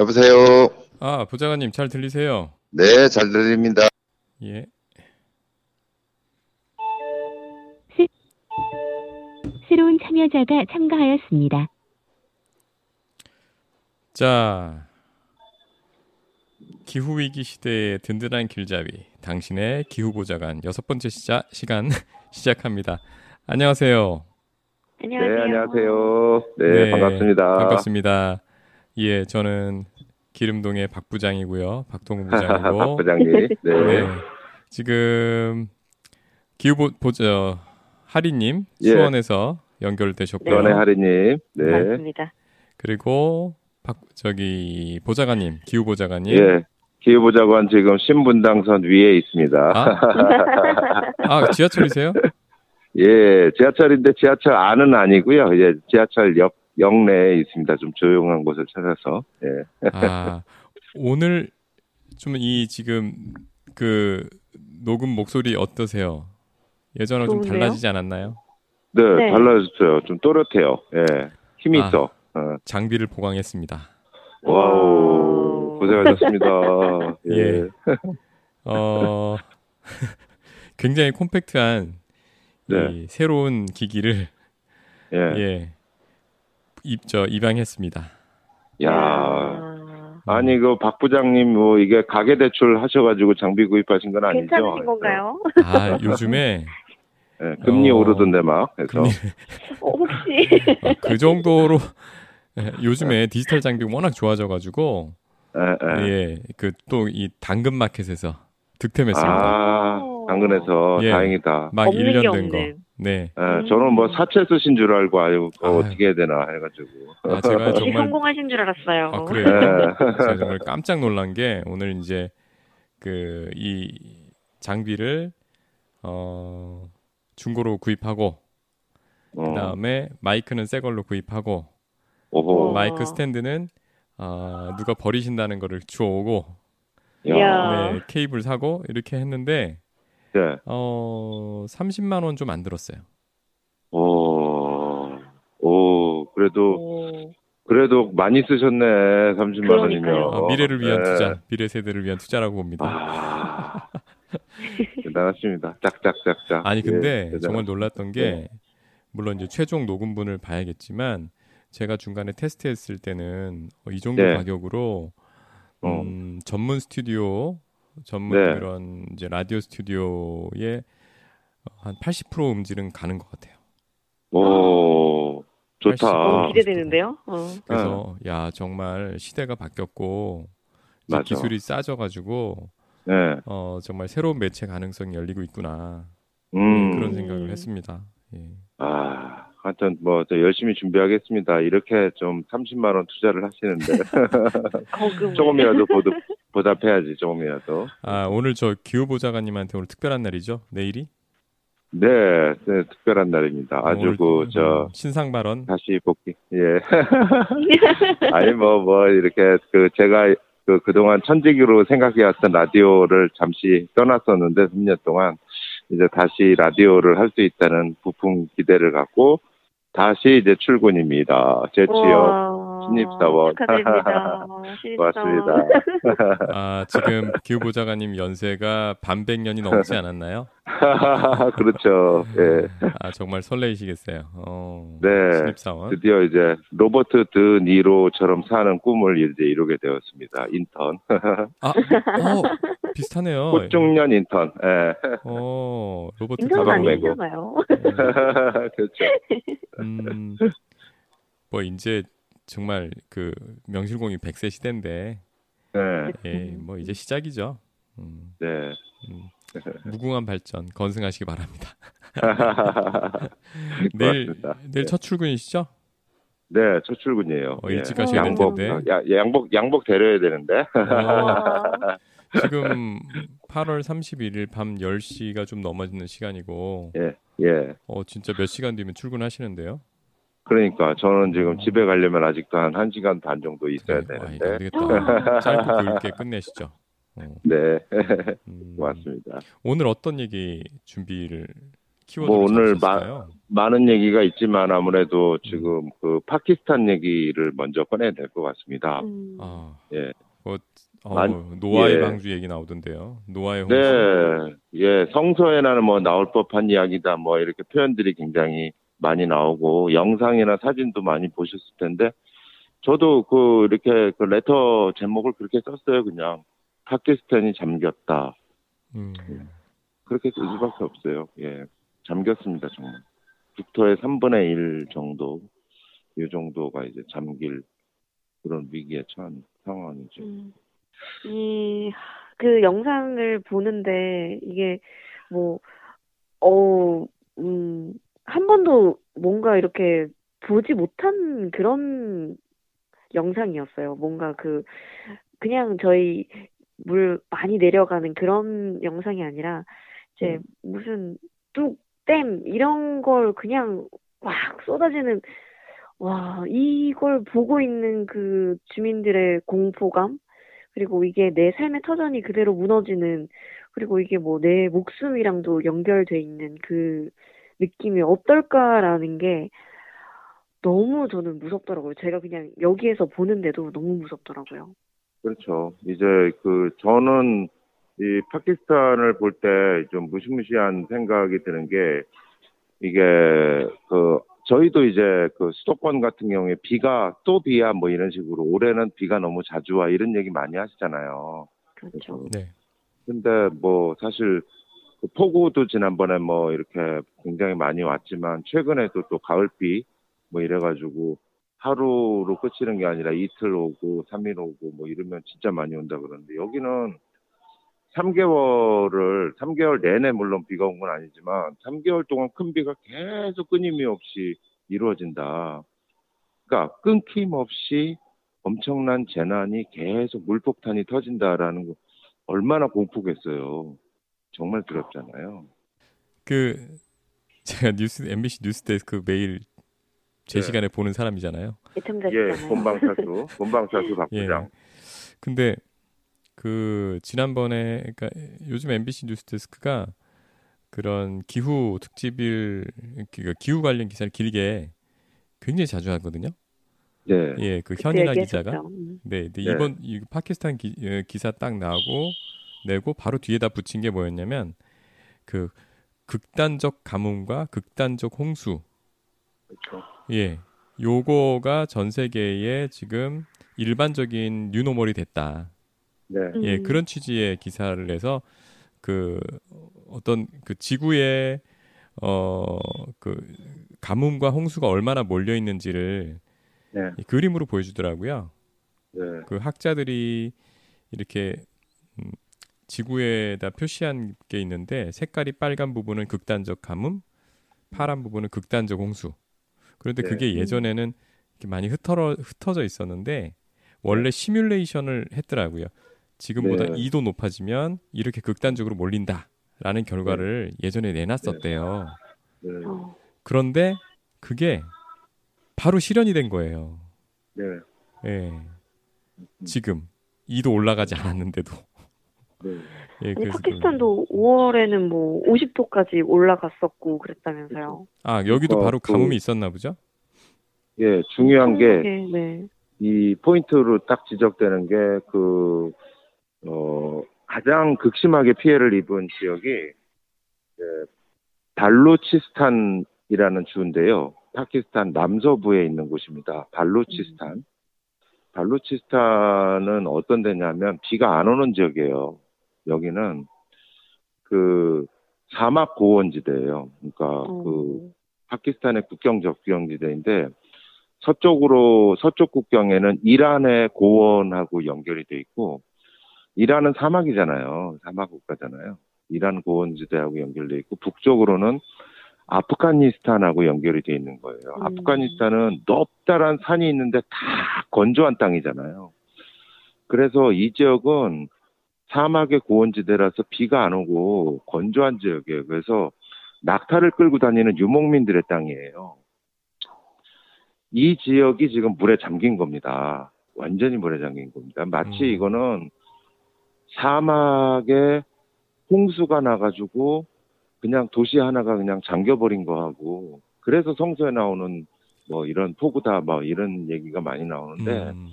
여보세요. 아, 보좌관님 잘 들리세요? 네, 잘 들립니다. 예. 새로운 참여자가 참가하였습니다. 자, 기후위기 시대의 든든한 길잡이, 당신의 기후보좌관 여섯 번째 시자, 시간 시작합니다. 안녕하세요. 네, 안녕하세요. 네, 반갑습니다. 반갑습니다. 예, 저는 기름동의 박 부장이고요. 박동훈 부장이고. 박 부장님. 네. 네. 지금 기후보 보저 하리님 예. 수원에서 연결되셨고요. 연애 하리님. 네. 맞습니다. 그리고 박 저기 보좌관님 기후 보좌관님. 예. 기후 보좌관 지금 신분당선 위에 있습니다. 아, 아 지하철이세요? 예, 지하철인데 지하철 안은 아니고요. 예, 지하철 옆 역내에 있습니다. 좀 조용한 곳을 찾아서. 예. 아 오늘 좀 이 지금 그 녹음 목소리 어떠세요? 예전하고 좀 좋은데요? 달라지지 않았나요? 네, 네. 달라졌어요. 좀 또렷해요. 예. 힘이 아. 있어. 어. 장비를 보강했습니다. Wow. 고생하셨습니다. 예. 예. 어 굉장히 콤팩트한 네. 이 새로운 기기를 예. 예 입저 입양했습니다. 야. 아, 아니 그 박 부장님 뭐 이게 가계 대출 하셔가지고 장비 구입하신 건 아니죠? 괜찮으신 건가요? 아 요즘에 예, 금리 어, 오르던데 막 그래서 금리 어, 혹시 어, 그 정도로 예, 요즘에 디지털 장비 가 워낙 좋아져가지고 예, 예. 예그 또 이 당근 마켓에서 득템했습니다. 아 당근에서 예. 다행이다. 막 없는 1년 게된 거. 네. 예, 저는 뭐 사채 쓰신 줄 알고 아유 어, 아유. 어떻게 해야 되나 해가지고. 아, 제가 정말 성공하신 줄 알았어요. 아 그래요. 예. 제가 정말 깜짝 놀란 게 오늘 이제 그 이 장비를 어 중고로 구입하고 어, 그다음에 마이크는 새 걸로 구입하고 오호. 어. 마이크 스탠드는 어, 누가 버리신다는 거를 주워오고. 네, 케이블 사고 이렇게 했는데 예. 어 30만 원 좀 안 들었어요. 오. 오 그래도 오. 그래도 많이 쓰셨네 30만 원이면. 그러니까요. 어, 미래를 위한 예. 투자, 미래 세대를 위한 투자라고 봅니다. 아. 대단하십니다. 짝짝짝짝. 아니 근데 예, 정말. 놀랐던 게 물론 이제 최종 녹음분을 봐야겠지만 제가 중간에 테스트했을 때는 어, 이 정도 네. 가격으로 어. 음, 전문 스튜디오 전문 네. 그런 이제 라디오 스튜디오에 어, 한80% 음질은 가는 것 같아요. 오, 좋다. 기대되는데요. 어. 그래서 야 정말 시대가 바뀌었고. 기술이 싸져가지고 네. 어, 정말 새로운 매체 가능성이 열리고 있구나 음. 그런 생각을 음. 했습니다. 예. 아, 하여튼 뭐저 열심히 준비하겠습니다. 이렇게 좀 30만 원 투자를 하시는데. 조금이라도 보답, 보답해야지 조금이라도. 아 오늘 저 기후 보좌관님한테 오늘 특별한 날이죠? 내일이? 네, 네, 특별한 날입니다. 아주 오늘, 그저 음, 신상 발언. 다시 복귀. 예. 아니 뭐뭐 이렇게 그 제가 그 그동안 천직으로 생각해왔던 라디오를 잠시 떠났었는데 3년 동안 이제 다시 라디오를 할 수 있다는 부푼 기대를 갖고 다시 이제 출근입니다. 제 취업 신입사원. 축하드립니다. 고맙습니다. 아 지금 기후 보좌관님 연세가 반백년이 넘지 않았나요? 그렇죠. 예. 아 정말 설레이시겠어요. 어, 네. 신입사원. 드디어 이제 로버트 드 니로처럼 사는 꿈을 이제 이루게 되었습니다. 인턴. 아, 어, 비슷하네요. 꽃중년 인턴. 예. 어, 로버트 가방 메고. 그렇죠. 음, 뭐 이제 정말 그 명실공히 100세 시대인데, 네. 예, 뭐 이제 시작이죠. 음, 네. 음, 무궁한 발전 건승하시기 바랍니다. 내일 고맙습니다. 내일 첫 출근이시죠? 네, 첫 출근이에요. 어, 일찍 예. 가셔야 될 양복, 텐데. 야, 양복, 양복 데려야 되는데. 어, 지금 8월 31일 밤 10시가 좀 넘어지는 시간이고, 예, 예. 어, 진짜 몇 시간 뒤면 출근하시는데요? 그러니까 저는 지금 집에 가려면 아직도 한 1시간 반 정도 있어야 네, 아, 안 되는데. 되겠다. 짧고 굵게 끝내시죠. 어, 네, 음, 고맙습니다. 오늘 어떤 얘기 준비를 키워드를 뭐 오늘 잡으셨을까요? 많은 얘기가 있지만 아무래도 지금 그 파키스탄 얘기를 먼저 꺼내야 될 것 같습니다. 음. 아, 예. 뭐, 어, 만- 노아의 예. 방주 얘기 나오던데요. 노아의 홍수. 네, 예, 성서에나는 뭐 나올 법한 이야기다, 뭐 이렇게 표현들이 굉장히 많이 나오고 영상이나 사진도 많이 보셨을 텐데 저도 그 이렇게 그 레터 제목을 그렇게 썼어요, 그냥 파키스탄이 잠겼다 음, 그렇게 쓸 수밖에 없어요. 예, 잠겼습니다 정말 국토의 3분의 1 정도 이 정도가 이제 잠길 그런 위기에 처한 상황이죠. 음. 이, 그 영상을 보는데, 이게, 뭐, 어, 음, 한 번도 뭔가 이렇게 보지 못한 그런 영상이었어요. 뭔가 그, 그냥 저희 물 많이 내려가는 그런 영상이 아니라, 이제 무슨 뚝, 댐, 이런 걸 그냥 막 쏟아지는, 와, 이걸 보고 있는 그 주민들의 공포감? 그리고 이게 내 삶의 터전이 그대로 무너지는, 그리고 이게 뭐 내 목숨이랑도 연결돼 있는 그 느낌이 어떨까라는 게 너무 저는 무섭더라고요. 제가 그냥 여기에서 보는데도 너무 무섭더라고요. 그렇죠. 이제 그 저는 이 파키스탄을 볼 때 좀 무시무시한 생각이 드는 게 이게 그 저희도 이제 그 수도권 같은 경우에 비가 또 비야 뭐 이런 식으로 올해는 비가 너무 자주 와 이런 얘기 많이 하시잖아요. 그렇죠. 네. 근데 뭐 사실 그 폭우도 지난번에 뭐 이렇게 굉장히 많이 왔지만 최근에도 또 가을비 뭐 이래가지고 하루로 끝이는 게 아니라 이틀 오고 3일 오고 뭐 이러면 진짜 많이 온다 그러는데 여기는 3개월을 3개월 내내 물론 비가 온 건 아니지만 3개월 동안 큰 비가 계속 끊임이 없이 이루어진다. 그러니까 끊김없이 엄청난 재난이 계속 물폭탄이 터진다라는 거 얼마나 공포겠어요. 정말 두렵잖아요. 그 제가 뉴스 MBC 뉴스데스크 매일 제 네. 시간에 보는 사람이잖아요. 예. 본방사수, 본방사수 박 예. 부장. 근데 그 지난번에 그러니까 요즘 MBC 뉴스데스크가 그런 기후 특집일 그 기후 관련 기사를 길게 굉장히 자주 하거든요. 네, 예, 그 현이나. 기자가 음. 네, 근데 네. 이번 이 파키스탄 기, 어, 기사 딱 나오고 내고 바로 뒤에다 붙인 게 뭐였냐면 그 극단적 가뭄과 극단적 홍수 그렇죠. 예, 요거가 전 세계에 지금 일반적인 뉴노멀이 됐다. 네, 예, 음. 그런 취지의 기사를 내서 그 어떤 그 지구에 어그 가뭄과 홍수가 얼마나 몰려 있는지를 네, 이 그림으로 보여주더라고요. 네, 그 학자들이 이렇게 음, 지구에다 표시한 게 있는데 색깔이 빨간 부분은 극단적 가뭄, 파란 부분은 극단적 홍수. 그런데 네. 그게 예전에는 이렇게 많이 흩어져, 흩어져 있었는데 원래 시뮬레이션을 했더라고요. 지금보다 네. 2도 높아지면 이렇게 극단적으로 몰린다라는 결과를 예전에 내놨었대요. 네, 어. 그런데 그게 바로 실현이 된 거예요. 네, 예. 지금 2도 올라가지 않았는데도. 네. 예, 아니, 파키스탄도 5월에는 뭐 50도까지 올라갔었고 그랬다면서요. 그- 아 여기도 어, 바로 그- 가뭄이 있었나 보죠? 예, 중요한 게 한국에, 네. 이 포인트로 딱 지적되는 게 그, 어, 가장 극심하게 피해를 입은 지역이, 예, 발루치스탄이라는 주인데요. 파키스탄 남서부에 있는 곳입니다. 발루치스탄. 발루치스탄은 어떤 데냐면 비가 안 오는 지역이에요. 여기는 그 사막 고원지대예요. 그러니까 그 어. 파키스탄의 국경 접경지대인데 서쪽으로 서쪽 국경에는 이란의 고원하고 연결이 돼 있고 이란은 사막이잖아요. 사막 국가잖아요. 이란 고원지대하고 연결돼 있고 북쪽으로는 아프가니스탄하고 연결이 돼 있는 거예요. 음. 아프가니스탄은 높다란 산이 있는데 다 건조한 땅이잖아요. 그래서 이 지역은 사막의 고원지대라서 비가 안 오고 건조한 지역이에요. 그래서 낙타를 끌고 다니는 유목민들의 땅이에요. 이 지역이 지금 물에 잠긴 겁니다. 완전히 물에 잠긴 겁니다. 마치 음. 이거는 사막에 홍수가 나가지고 그냥 도시 하나가 그냥 잠겨버린 거하고 그래서 성서에 나오는 뭐 이런 폭우다 뭐 이런 얘기가 많이 나오는데 음.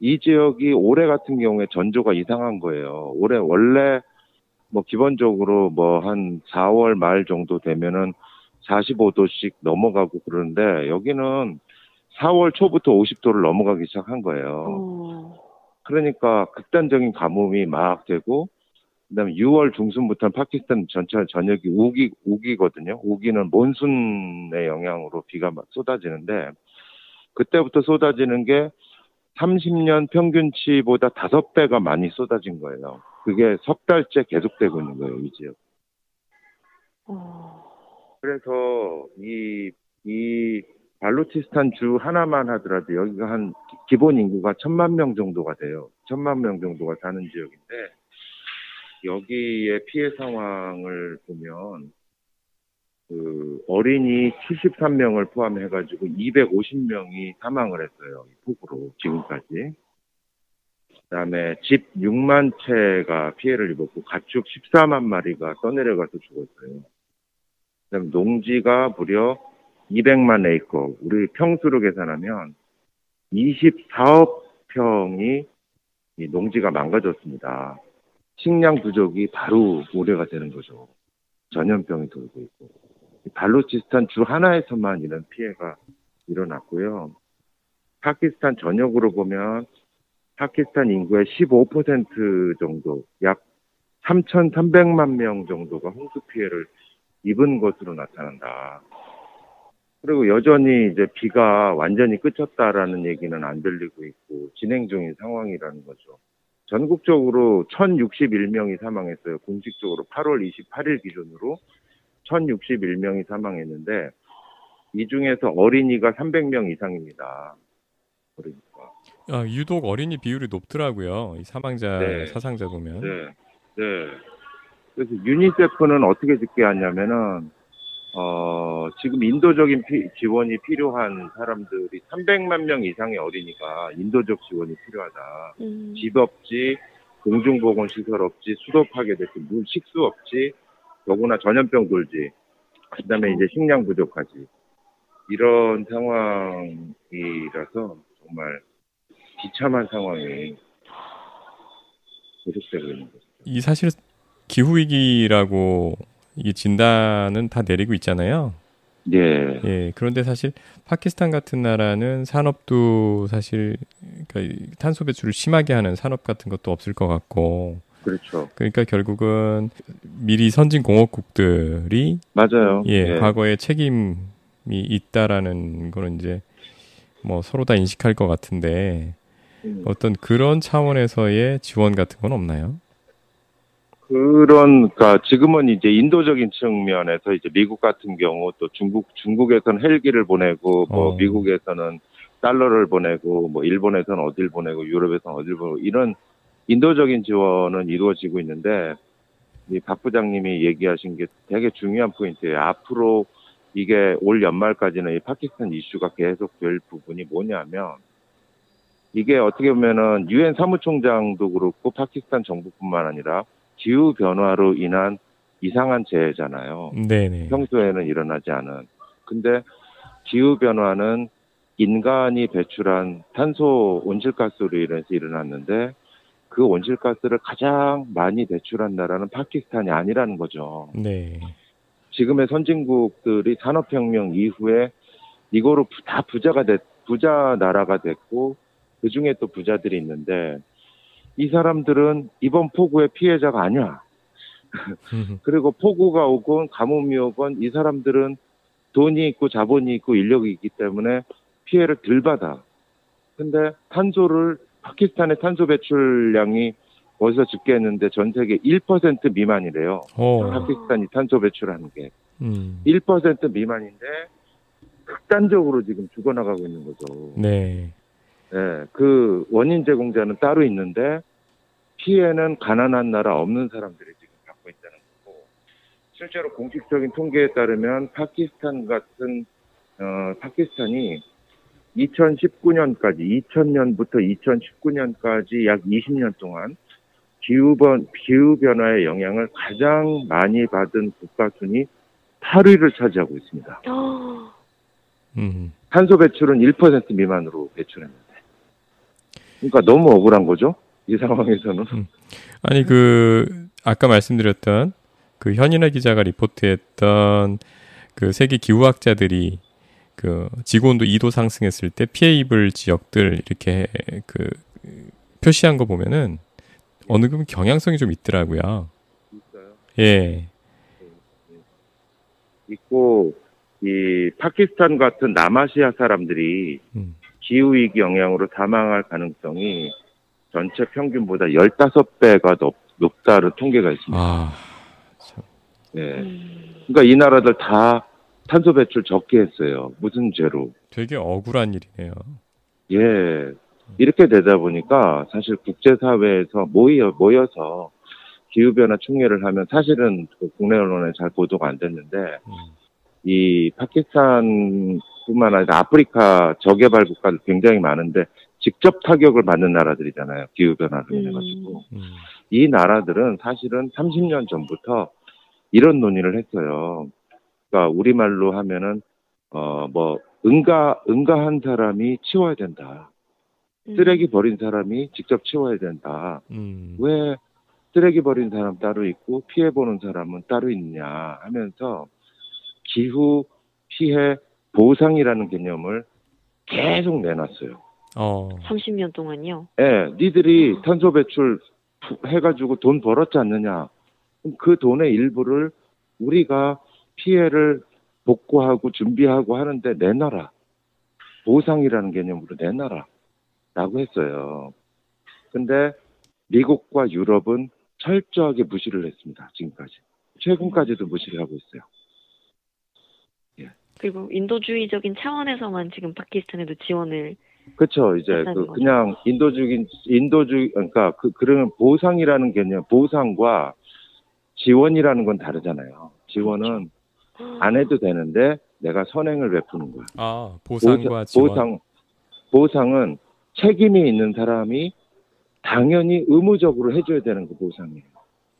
이 지역이 올해 같은 경우에 전조가 이상한 거예요. 올해 원래 뭐 기본적으로 뭐 한 4월 말 정도 되면은 45도씩 넘어가고 그러는데 여기는 4월 초부터 50도를 넘어가기 시작한 거예요. 어. 그러니까 극단적인 가뭄이 막 되고 그다음에 6월 중순부터는 파키스탄 전체 전역이 우기 우기거든요. 우기는 몬순의 영향으로 비가 막 쏟아지는데 그때부터 쏟아지는 게 30년 평균치보다 다섯 배가 많이 쏟아진 거예요. 그게 석 달째 계속되고 있는 거예요, 이 지역. 어. 그래서 이, 이 발루치스탄 주 하나만 하더라도 여기가 한 기본 인구가 천만 명 정도가 돼요. 천만 명 정도가 사는 지역인데 여기에 피해 상황을 보면 그 어린이 73명을 포함해 가지고 250명이 사망을 했어요. 이 폭우로 지금까지. 그다음에 집 6만 채가 피해를 입었고 가축 14만 마리가 떠내려가서 죽었어요. 그다음 농지가 무려 200만 에이커. 우리 평수로 계산하면 24억 평이 이 농지가 망가졌습니다. 식량 부족이 바로 우려가 되는 거죠. 전염병이 돌고 있고. 이 발루치스탄 주 하나에서만 이런 피해가 일어났고요. 파키스탄 전역으로 보면 파키스탄 인구의 15% 정도, 약 3,300만 명 정도가 홍수 피해를 입은 것으로 나타난다. 그리고 여전히 이제 비가 완전히 그쳤다라는 얘기는 안 들리고 있고 진행 중인 상황이라는 거죠. 전국적으로 1,061명이 사망했어요. 공식적으로 8월 28일 기준으로 1,061명이 사망했는데 이 중에서 어린이가 300명 이상입니다. 그러니까. 아, 유독 어린이 비율이 높더라고요. 이 사망자, 네. 사상자 보면. 네, 네. 그래서 유니세프는 어떻게 짓게하냐면은 어, 지금 인도적인 피- 지원이 필요한 사람들이 300만 명 이상의 어린이가 인도적 지원이 필요하다. 음. 집 없지, 공중보건시설 없지, 수도 파괴 됐지, 물, 식수 없지, 더구나 전염병 돌지, 그 다음에 이제 식량 부족하지. 이런 상황이라서 정말 비참한 상황이 계속되고 있는 거죠. 이 사실 기후 위기라고 이 진단은 다 내리고 있잖아요. 예, 예. 그런데 사실 파키스탄 같은 나라는 산업도 사실 그러니까 이 탄소 배출을 심하게 하는 산업 같은 것도 없을 것 같고 그렇죠. 그러니까 결국은 미리 선진 공업국들이 맞아요. 예, 과거에 책임이 있다라는 거는 이제 뭐 서로 다 인식할 것 같은데 음. 어떤 그런 차원에서의 지원 같은 건 없나요? 그런, 그러니까 지금은 이제 인도적인 측면에서 이제 미국 같은 경우 또 중국, 중국에서는 헬기를 보내고 뭐 어. 미국에서는 달러를 보내고 뭐 일본에서는 어딜 보내고 유럽에서는 어딜 보내고 이런 인도적인 지원은 이루어지고 있는데 이 박 부장님이 얘기하신 게 되게 중요한 포인트예요. 앞으로 이게 올 연말까지는 이 파키스탄 이슈가 계속 될 부분이 뭐냐면 이게 어떻게 보면은 유엔 사무총장도 그렇고 파키스탄 정부뿐만 아니라 기후 변화로 인한 이상한 재해잖아요. 네네. 평소에는 일어나지 않은. 근데 기후 변화는 인간이 배출한 탄소 온실가스로 인해서 일어났는데 그 온실가스를 가장 많이 배출한 나라는 파키스탄이 아니라는 거죠. 네. 지금의 선진국들이 산업혁명 이후에 이거로 부- 다 부자가 됐, 부자 나라가 됐고 그 중에 또 부자들이 있는데 이 사람들은 이번 폭우의 피해자가 아니야. 그리고 폭우가 오건 가뭄이 오건 이 사람들은 돈이 있고 자본이 있고 인력이 있기 때문에 피해를 덜 받아. 근데 탄소를 파키스탄의 탄소 배출량이 어디서 집계했는데 전 세계 1% 미만이래요. 어. 파키스탄이 탄소 배출하는 게 음. 1% 미만인데 극단적으로 지금 죽어나가고 있는 거죠. 네. 예, 그 원인 제공자는 따로 있는데 피해는 가난한 나라 없는 사람들이 지금 받고 있다는 거고 실제로 공식적인 통계에 따르면 파키스탄 같은 어, 파키스탄이 2019년까지 2000년부터 2019년까지 약 20년 동안 기후 번 기후 변화의 영향을 가장 많이 받은 국가 순위 8위를 차지하고 있습니다. 음. 탄소 배출은 1% 미만으로 배출했는데. 그러니까 너무 억울한 거죠. 이 상황에서는. 아니 그 아까 말씀드렸던 그 현인아 기자가 리포트했던 그 세계 기후학자들이 그 지구 온도 2도 상승했을 때 피해 입을 지역들 이렇게 그 표시한 거 보면은 어느 분 경향성이 좀 있더라고요. 예. 있고 이 파키스탄 같은 남아시아 사람들이 음. 기후 위기 영향으로 사망할 가능성이 전체 평균보다 15배가 높, 높다는 통계가 있습니다. 아, 예. 음. 그러니까 이 나라들 다 탄소 배출 적게 했어요. 무슨 죄로? 되게 억울한 일이네요. 예. 이렇게 되다 보니까 사실 국제사회에서 모여, 모여서 기후변화 총회를 하면 사실은 그 국내 언론에 잘 보도가 안 됐는데 음. 이 파키스탄 뿐만 아니라 아프리카 저개발 국가들 굉장히 많은데 직접 타격을 받는 나라들이잖아요. 기후변화로 인해 가지고. 음. 이 나라들은 사실은 30년 전부터 이런 논의를 했어요. 그러니까 우리말로 하면은 어 뭐 응가 응가한 사람이 치워야 된다. 음. 쓰레기 버린 사람이 직접 치워야 된다. 음. 왜 쓰레기 버린 사람 따로 있고 피해 보는 사람은 따로 있냐 하면서 기후 피해 보상이라는 개념을 계속 내놨어요. 어. 30년 동안요. 예, 니들이 탄소 배출 해가지고 돈 벌었지 않느냐. 그 돈의 일부를 우리가 피해를 복구하고 준비하고 하는데 내놔라. 보상이라는 개념으로 내놔라. 라고 했어요. 근데 미국과 유럽은 철저하게 무시를 했습니다. 지금까지. 최근까지도 무시를 하고 있어요. 그리고 인도주의적인 차원에서만 지금 파키스탄에도 지원을 그렇죠. 이제 그 거죠. 그냥 인도주의 인도주의 그러니까 그 그러면 보상이라는 개념 보상과 지원이라는 건 다르잖아요. 지원은 안 해도 되는데 내가 선행을 베푸는 거야. 아, 보상과 지원. 보상 보상은 책임이 있는 사람이 당연히 의무적으로 해줘야 되는 그 보상이에요.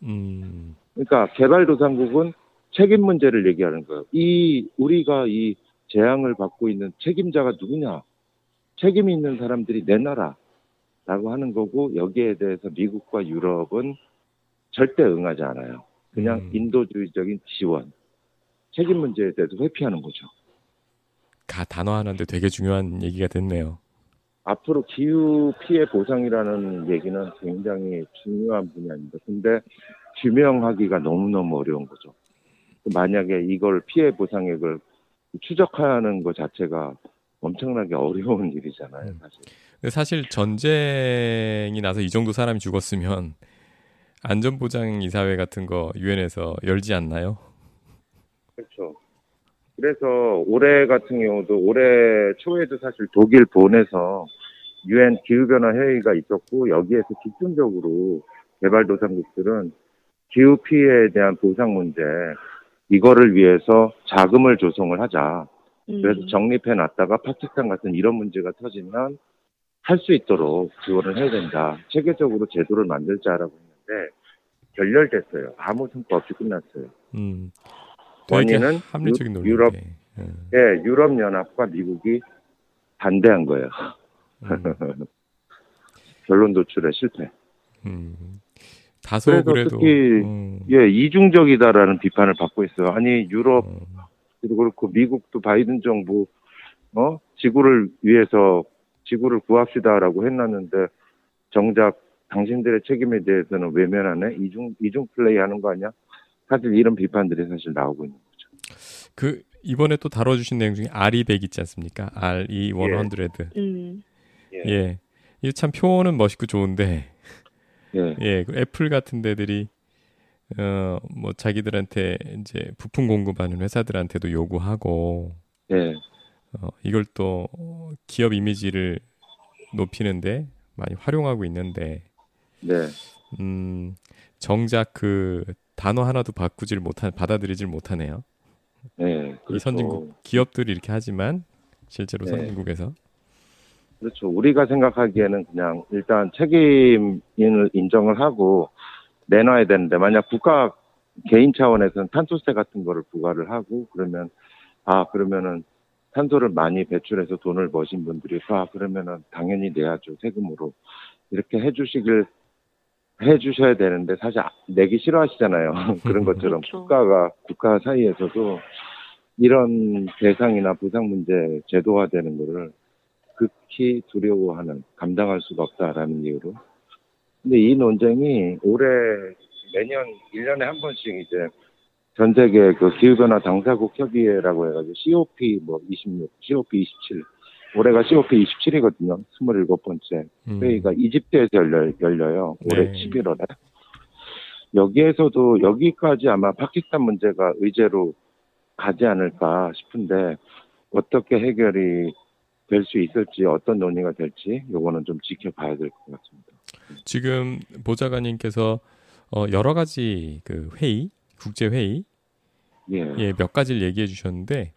음. 그러니까 개발도상국은 책임 문제를 얘기하는 거예요. 이 우리가 이 재앙을 받고 있는 책임자가 누구냐? 책임 있는 사람들이 내놔라라고 하는 거고 여기에 대해서 미국과 유럽은 절대 응하지 않아요. 그냥 음. 인도주의적인 지원, 책임 문제에 대해서 회피하는 거죠. 가 단어 하나인데 되게 중요한 얘기가 됐네요. 앞으로 기후 피해 보상이라는 얘기는 굉장히 중요한 분야입니다. 근데 규명하기가 너무너무 어려운 거죠. 만약에 이걸 피해 보상액을 추적하는 것 자체가 엄청나게 어려운 일이잖아요, 음. 사실. 사실 전쟁이 나서 이 정도 사람이 죽었으면 안전보장 이사회 같은 거 유엔에서 열지 않나요? 그렇죠. 그래서 올해 같은 경우도 올해 초에도 사실 독일 본에서 유엔 기후변화 회의가 있었고 여기에서 집중적으로 개발도상국들은 기후 피해에 대한 보상 문제 이거를 위해서 자금을 조성을 하자. 음. 그래서 정립해 놨다가 파키스탄 같은 이런 문제가 터지면 할 수 있도록 지원을 해야 된다. 체계적으로 제도를 만들자라고 했는데 결렬됐어요. 아무 성과 없이 끝났어요. 음. 되게 원인은 합리적인. 유럽- 음. 예, 유럽 연합과 미국이 반대한 거예요. 음. 결론 도출에 실패. 음. 다소 그래서 그래도 특히 음. 예, 이중적이다라는 비판을 받고 있어요. 아니 유럽 음. 그리고 그렇고 미국도 바이든 정부 어 지구를 위해서 지구를 구합시다라고 해놨는데 정작 당신들의 책임에 대해서는 외면하네 이중 이중 플레이하는 거 아니야? 사실 이런 비판들이 사실 나오고 있는 거죠. 그 이번에 또 다뤄주신 내용 중에 RE100 있지 않습니까? RE 100. 음. 예. 이게 참 표현은 멋있고 좋은데 예, 예, 그 애플 같은 데들이 어 뭐 자기들한테 이제 부품 공급하는 회사들한테도 요구하고 예, 어 이걸 또 기업 이미지를 높이는데 많이 활용하고 있는데 네, 음 정작 그 단어 하나도 바꾸질 못한 받아들이질 못하네요. 예. 이 선진국 기업들이 이렇게 하지만 실제로 네. 선진국에서 그렇죠. 우리가 생각하기에는 그냥 일단 책임을 인정을 하고 내놔야 되는데 만약 국가 개인 차원에서는 탄소세 같은 거를 부과를 하고 그러면 아 그러면은 탄소를 많이 배출해서 돈을 버신 분들이 아 그러면은 당연히 내야죠 세금으로 이렇게 해주시길 해주셔야 되는데 사실 아- 내기 싫어하시잖아요 그런 것처럼 그렇죠. 국가가 국가 사이에서도 이런 대상이나 보상 문제 제도화되는 거를 극히 두려워하는 감당할 수가 없다라는 이유로 근데 이 논쟁이 올해 매년 1년에 한 번씩 이제 전 세계 그 기후변화 당사국 협의회라고 해가지고 COP 뭐 26, COP 27 올해가 COP 27이거든요. 27번째 음. 회의가 이집트에서 열려, 열려요. 올해 네. 11월에. 여기에서도 여기까지 아마 파키스탄 문제가 의제로 가지 않을까 싶은데 어떻게 해결이 될 수 있을지 어떤 논의가 될지 요거는 좀 지켜봐야 될 것 같습니다. 지금 보좌관님께서 어, 여러 가지 그 회의, 국제 회의, 예. 예, 몇 가지를 얘기해 주셨는데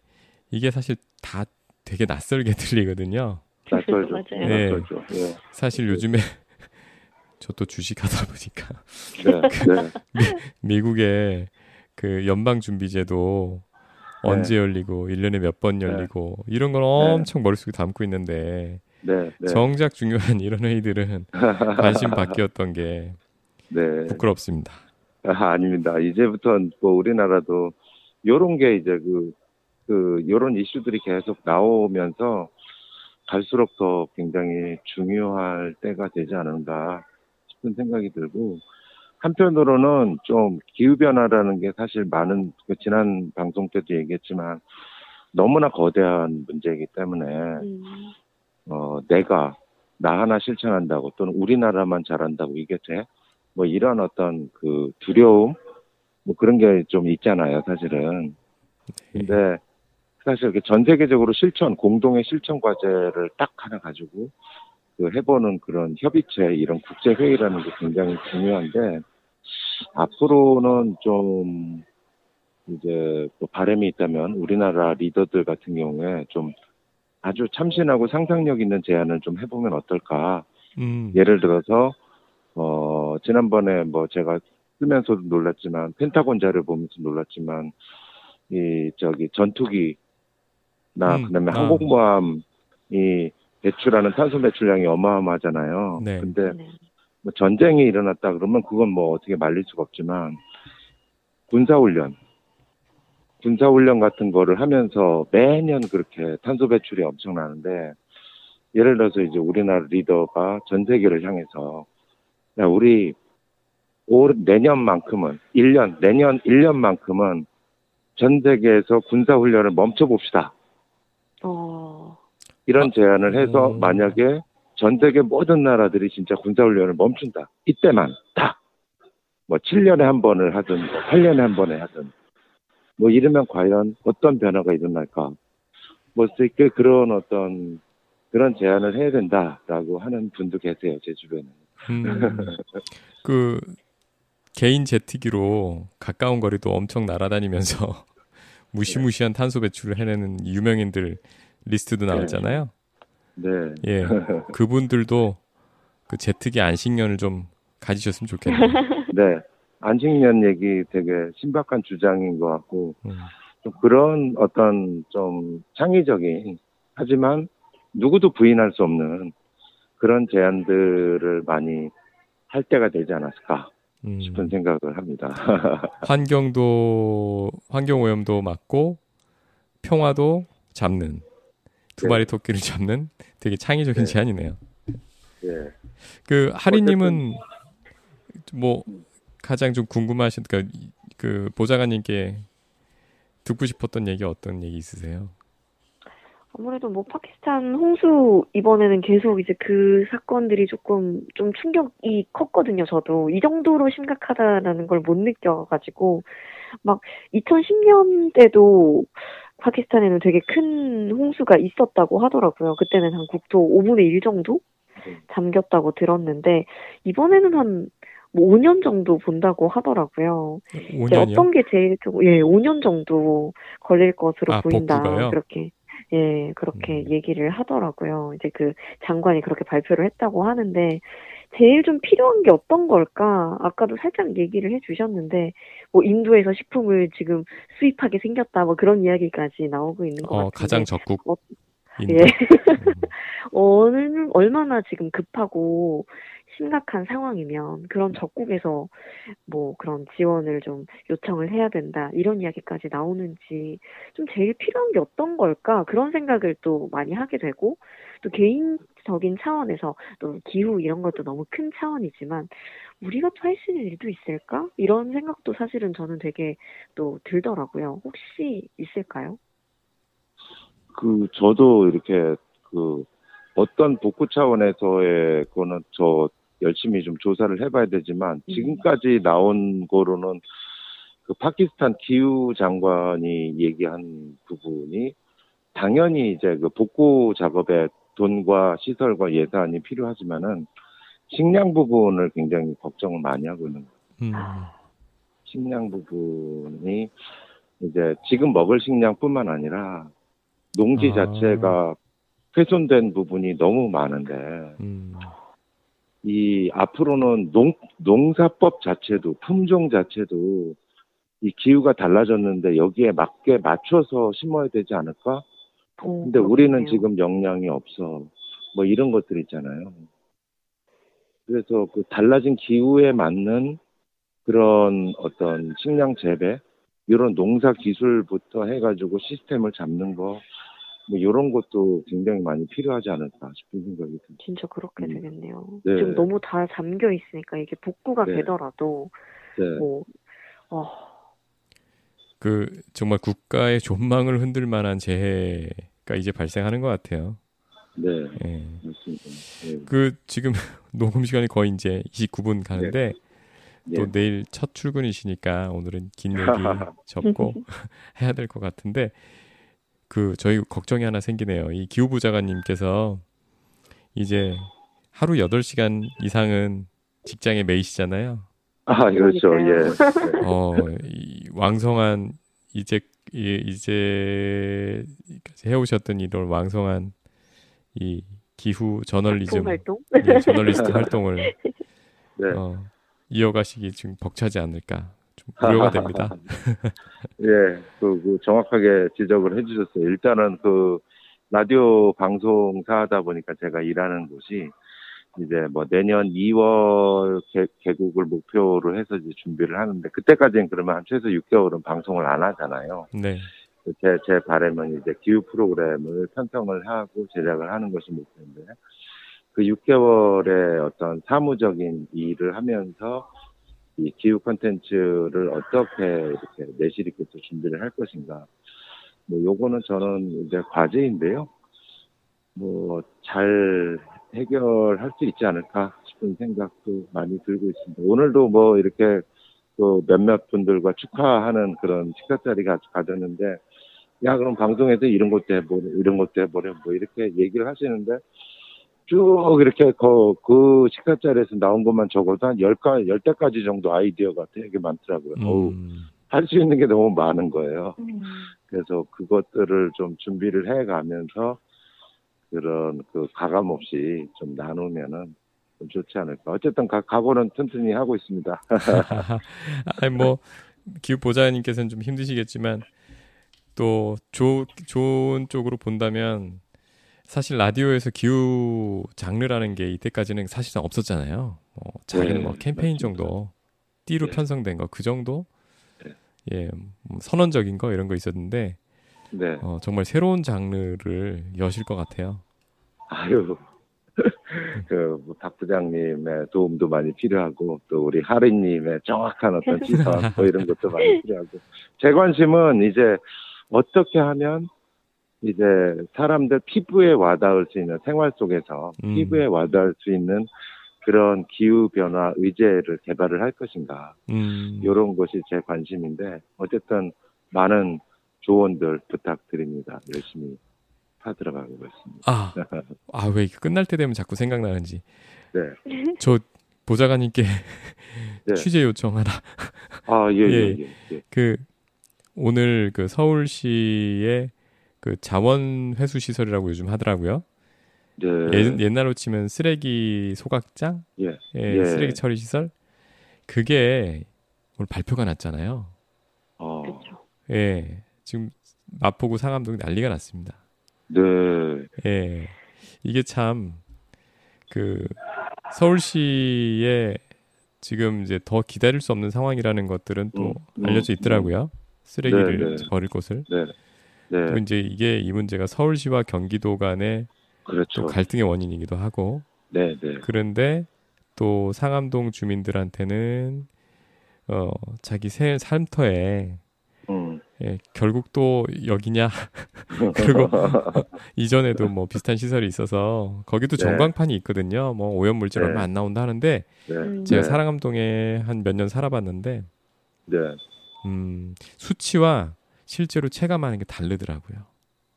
이게 사실 다 되게 낯설게 들리거든요. 낯설죠. 맞아요. 네. 낯설죠. 예. 사실 요즘에 저 또 주식하다 보니까 네. 네. 미국의 그 연방 준비제도 네. 언제 열리고 1년에 몇 번 열리고 이런 걸 엄청 머릿속에 담고 있는데 네. 네. 정작 중요한 이런 회의들은 관심 바뀌었던 게 네. 부끄럽습니다. 아, 아닙니다. 이제부터 뭐 우리나라도 요런 게 이제 그, 그, 요런 이슈들이 계속 나오면서 갈수록 더 굉장히 중요할 때가 되지 않은가 싶은 생각이 들고, 한편으로는 좀 기후변화라는 게 사실 많은, 그 지난 방송 때도 얘기했지만, 너무나 거대한 문제이기 때문에, 음, 어, 내가 나 하나 실천한다고 또는 우리나라만 잘한다고 이게 돼? 뭐 이런 어떤 그 두려움 뭐 그런 게 좀 있잖아요, 사실은. 근데 사실 이렇게 전 세계적으로 실천, 공동의 실천 과제를 딱 하나 가지고 그 해보는 그런 협의체, 이런 국제 회의라는 게 굉장히 중요한데 앞으로는 좀 이제 뭐 바람이 있다면 우리나라 리더들 같은 경우에 좀 아주 참신하고 상상력 있는 제안을 좀 해보면 어떨까. 음, 예를 들어서 어 지난번에 뭐 제가 쓰면서도 놀랐지만 펜타곤 자료 보면서 놀랐지만 이 저기 전투기나 음, 그다음에 아. 항공모함이 배출하는 탄소 배출량이 어마어마하잖아요. 네. 근데 네. 뭐 전쟁이 일어났다 그러면 그건 뭐 어떻게 말릴 수가 없지만 군사훈련 군사훈련 같은 거를 하면서 매년 그렇게 탄소 배출이 엄청나는데 예를 들어서 이제 우리나라 리더가 전 세계를 향해서 야 우리 올 내년만큼은 1년 내년 1년만큼은 전 세계에서 군사 훈련을 멈춰 봅시다. 어, 이런 아, 제안을 해서 음. 만약에 전 세계 모든 나라들이 진짜 군사훈련을 멈춘다. 이때만 딱. 뭐 7년에 한 번을 하든 뭐 8년에 한 번에 하든 뭐 이러면 과연 어떤 변화가 일어날까. 뭐 이렇게 그런 어떤 그런 제안을 해야 된다라고 하는 분도 계세요. 제 주변에. 음, 그 개인 제트기로 가까운 거리도 엄청 날아다니면서 무시무시한 탄소 배출을 해내는 유명인들 리스트도 나왔잖아요. 네. 예, 그분들도 그 제트기 안식년을 좀 가지셨으면 좋겠네요. 네. 안식년 얘기 되게 신박한 주장인 것 같고 음, 좀 그런 어떤 좀 창의적인 하지만 누구도 부인할 수 없는 그런 제안들을 많이 할 때가 되지 않았을까 음. 싶은 생각을 합니다. 환경도 환경 오염도 막고 평화도 잡는 두 네. 마리 토끼를 잡는 되게 창의적인 네. 제안이네요. 예. 그 하리님은 뭐 가장 좀 궁금하신 그러니까 이- 그 보좌관님께 듣고 싶었던 얘기 어떤 얘기 있으세요? 아무래도 뭐 파키스탄 홍수 이번에는 계속 이제 그 사건들이 조금 좀 충격이 컸거든요. 저도 이 정도로 심각하다라는 걸 못 느껴가지고 막 2010년 때도 파키스탄에는 되게 큰 홍수가 있었다고 하더라고요. 그때는 한 국토 5분의 1 정도 네. 잠겼다고 들었는데 이번에는 한 뭐 5년 정도 본다고 하더라고요. 이제 5년이요? 어떤 게 제일 좀, 예, 5년 정도 걸릴 것으로 아, 보인다. 복구가요? 그렇게, 예, 그렇게 음. 얘기를 하더라고요. 이제 그 장관이 그렇게 발표를 했다고 하는데, 제일 좀 필요한 게 어떤 걸까? 아까도 살짝 얘기를 해주셨는데, 뭐 인도에서 식품을 지금 수입하게 생겼다, 뭐 그런 이야기까지 나오고 있는 것 어, 같은데. 가장 적국 어. 예. 어느, 얼마나 지금 급하고 심각한 상황이면 그런 적국에서 뭐 그런 지원을 좀 요청을 해야 된다 이런 이야기까지 나오는지 좀 제일 필요한 게 어떤 걸까? 그런 생각을 또 많이 하게 되고 또 개인적인 차원에서 또 기후 이런 것도 너무 큰 차원이지만 우리가 또 할 수 있는 일도 있을까? 이런 생각도 사실은 저는 되게 또 들더라고요. 혹시 있을까요? 그 저도 이렇게 그 어떤 복구 차원에서의 거는 저 열심히 좀 조사를 해봐야 되지만 음. 지금까지 나온 거로는 그 파키스탄 기후 장관이 얘기한 부분이 당연히 이제 그 복구 작업에 돈과 시설과 예산이 필요하지만은 식량 부분을 굉장히 걱정을 많이 하고 있는 거예요. 음. 식량 부분이 이제 지금 먹을 식량뿐만 아니라 농지 아. 자체가 훼손된 부분이 너무 많은데 음. 이 앞으로는 농 농사법 자체도 품종 자체도 이 기후가 달라졌는데 여기에 맞게 맞춰서 심어야 되지 않을까? 오, 근데 우리는 그렇군요. 지금 역량이 없어. 뭐 이런 것들 있잖아요. 그래서 그 달라진 기후에 맞는 그런 어떤 식량 재배, 이런 농사 기술부터 해가지고 시스템을 잡는 거, 뭐 이런 것도 굉장히 많이 필요하지 않을까 싶은 생각이 듭니다. 진짜 그렇게 음. 되겠네요. 네. 지금 너무 다 잠겨 있으니까 이게 복구가 네. 되더라도 네. 뭐 어, 그 정말 국가의 존망을 흔들 만한 재해가 이제 발생하는 것 같아요. 네, 예. 맞습니다. 네. 그 지금 녹음 시간이 거의 이제 29분 가는데 네. 또 내일 첫 출근이시니까 오늘은 긴 얘기 접고 해야 될 것 같은데 그 저희 걱정이 하나 생기네요. 이 기후부자관님께서 이제 하루 8시간 이상은 직장에 매이시잖아요. 아, 그렇죠. 예. 어, 이 왕성한 이제 이- 이제 해 오셨던 이런 왕성한 이 기후 저널리즘 활동? 예, 저널리스트 활동을 네. 어, 이어가시기 지금 벅차지 않을까 좀 우려가 됩니다. 예, 그, 그 정확하게 지적을 해주셨어요. 일단은 그 라디오 방송사다 보니까 제가 일하는 곳이 이제 뭐 내년 2월 개, 개국을 목표로 해서 이제 준비를 하는데 그때까지는 그러면 한 최소 6개월은 방송을 안 하잖아요. 네. 제, 제 바람은 이제 기후 프로그램을 편성을 하고 제작을 하는 것이 목표인데, 그 6개월의 어떤 사무적인 일을 하면서 이 기후 콘텐츠를 어떻게 이렇게 내실 있게 또 준비를 할 것인가. 뭐 요거는 저는 이제 과제인데요. 뭐 잘 해결할 수 있지 않을까 싶은 생각도 많이 들고 있습니다. 오늘도 뭐 이렇게 또 몇몇 분들과 축하하는 그런 식사 자리가 가졌는데 야 그럼 방송에서 이런 것도 해보래 이런 것도 해보래 뭐 이렇게 얘기를 하시는데 쭉 이렇게 그, 그 식사 자리에서 나온 것만 적어도 한 열가 열 대까지 정도 아이디어가 되게 많더라고요. 어우, 음, 할수 있는 게 너무 많은 거예요. 음. 그래서 그것들을 좀 준비를 해 가면서 그런 그 가감 없이 좀 나누면은 좀 좋지 않을까. 어쨌든 가, 각오는 튼튼히 하고 있습니다. 아니 뭐 기후 보좌님께서는 좀 힘드시겠지만 또 조, 좋은 쪽으로 본다면 사실 라디오에서 기후 장르라는 게 이때까지는 사실상 없었잖아요. 뭐 작은 네, 뭐 캠페인 맞습니다. 정도 띠로 네. 편성된 거 그 정도 네. 예뭐 선언적인 거 이런 거 있었는데 네. 어, 정말 새로운 장르를 여실 것 같아요. 아유, 그, 뭐, 박 부장님의 도움도 많이 필요하고, 또 우리 하리님의 정확한 어떤 지선, 뭐 이런 것도 많이 필요하고. 제 관심은 이제 어떻게 하면 이제 사람들 피부에 와닿을 수 있는 생활 속에서 음. 피부에 와닿을 수 있는 그런 기후 변화 의제를 개발을 할 것인가. 음, 이런 것이 제 관심인데, 어쨌든 많은 조언들 부탁드립니다. 열심히 파들어가고 있습니다. 아, 아, 왜 이게 끝날 때 되면 자꾸 생각나는지. 네. 저 보좌관님께 네. 취재 요청 하나. 아, 예, 예, 예. 예. 예. 그 오늘 그 서울시의 그 자원 회수 시설이라고 요즘 하더라고요. 네. 예, 옛날로 치면 쓰레기 소각장, 예. 예, 예. 쓰레기 처리 시설 그게 오늘 발표가 났잖아요. 어. 그렇죠. 예, 지금 마포구 상암동이 난리가 났습니다. 네. 예, 이게 참 그 서울시에 지금 이제 더 기다릴 수 없는 상황이라는 것들은 또 음, 음, 알려져 있더라고요. 쓰레기를 네, 네. 버릴 곳을. 네. 네. 그리고 이제 이게 이 문제가 서울시와 경기도 간의 또 그렇죠. 갈등의 원인이기도 하고 네, 네. 그런데 또 상암동 주민들한테는 어 자기 새 삶터에 음. 예, 결국 또 여기냐 그리고 이전에도 뭐 비슷한 시설이 있어서 거기도 네. 전광판이 있거든요. 뭐 오염 물질 네. 얼마 안 나온다 하는데 네. 음. 제가 네. 사랑암동에 한 몇 년 살아봤는데 네. 음, 수치와 실제로 체감하는 게 다르더라고요.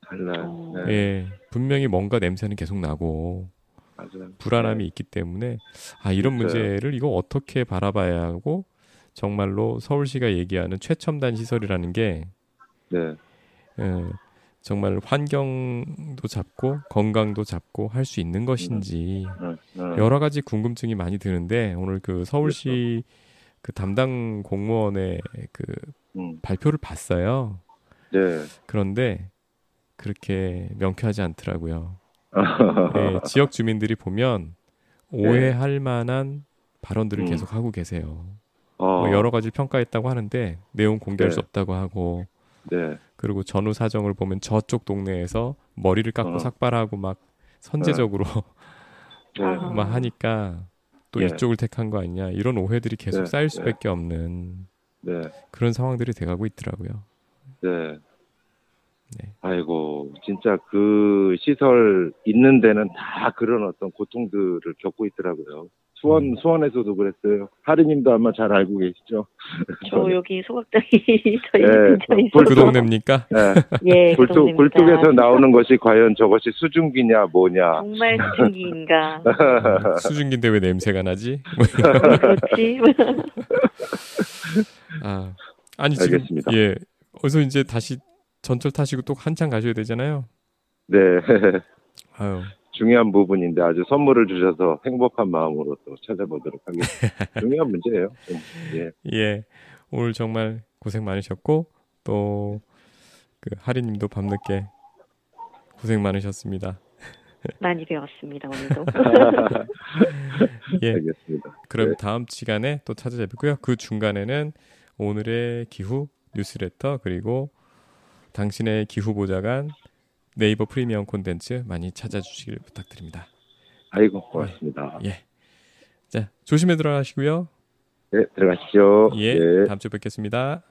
달라요. 어. 네. 예, 분명히 뭔가 냄새는 계속 나고 맞아요. 불안함이 있기 때문에 아 이런 네. 문제를 이거 어떻게 바라봐야 하고 정말로 서울시가 얘기하는 최첨단 시설이라는 게 네. 예, 정말 환경도 잡고 건강도 잡고 할 수 있는 것인지 네. 네. 여러 가지 궁금증이 많이 드는데 오늘 그 서울시 그렇죠. 그 담당 공무원의 그 음. 발표를 봤어요. 네. 그런데 그렇게 명쾌하지 않더라고요. 예, 지역 주민들이 보면 오해할 만한 발언들을 네. 음. 계속 하고 계세요. 어. 뭐 여러 가지 평가했다고 하는데 내용 공개할 네. 수 없다고 하고 네. 그리고 전후 사정을 보면 저쪽 동네에서 머리를 깎고 어. 삭발하고 막 선제적으로 네. 아. 막 하니까 또 예. 이쪽을 택한 거 아니냐 이런 오해들이 계속 네. 쌓일 수밖에 없는 네. 그런 상황들이 돼가고 있더라고요. 네. 네. 아이고, 진짜 그 시설 있는 데는 다 그런 어떤 고통들을 겪고 있더라고요. 수원, 음. 수원에서도 그랬어요. 하리님도 아마 잘 알고 계시죠? 저 여기 소각장이 저희 예, 근처에 그그 동네입니까? 네. 예, 그 굴뚝, 동네입니다. 굴뚝에서 나오는 것이 과연 저것이 수증기냐, 뭐냐. 정말 수증기인가 수증기인데 왜 냄새가 나지? 어, 그렇지 아, 아니 지금 알겠습니다. 예, 어서 이제 다시 전철 타시고 또 한참 가셔야 되잖아요. 네. 아유, 중요한 부분인데 아주 선물을 주셔서 행복한 마음으로 또 찾아보도록 하겠습니다. 중요한 문제예요. 좀. 예. 예, 오늘 정말 고생 많으셨고 또 그 하리님도 밤늦게 고생 많으셨습니다. 많이 배웠습니다 오늘도 예, 알겠습니다. 그럼 네. 다음 시간에 또 찾아뵙고요. 그 중간에는 오늘의 기후 뉴스레터 그리고 당신의 기후 보좌관 네이버 프리미엄 콘텐츠 많이 찾아주시길 부탁드립니다. 아이고, 고맙습니다. 예, 자 조심히 들어가시고요. 네, 들어가시죠. 예, 네. 다음 주에 뵙겠습니다.